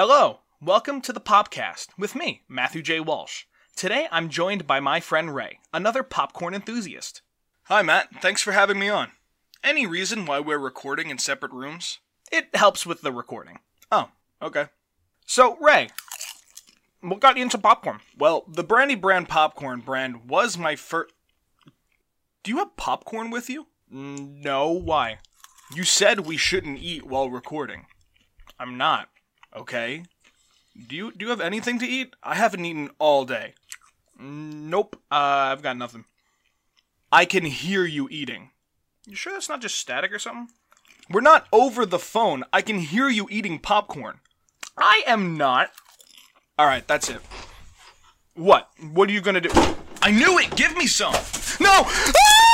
Hello, welcome to the Popcast with me, Matthew J. Walsh. Today I'm joined by my friend Ray, another popcorn enthusiast. Hi, Matt. Thanks for having me on. Any reason why we're recording in separate rooms? It helps with the recording. Oh, okay. So, Ray, what got you into popcorn? Well, the Brandy Brand popcorn brand was my first. Do you have popcorn with you? Mm, No, why? You said we shouldn't eat while recording. I'm not. Okay. Do you do you have anything to eat? I haven't eaten all day. Nope, uh, I've got nothing. I can hear you eating. You sure that's not just static or something? We're not over the phone. I can hear you eating popcorn. I am not. All right, that's it. What? What are you gonna do? I knew it. Give me some. No. Ah!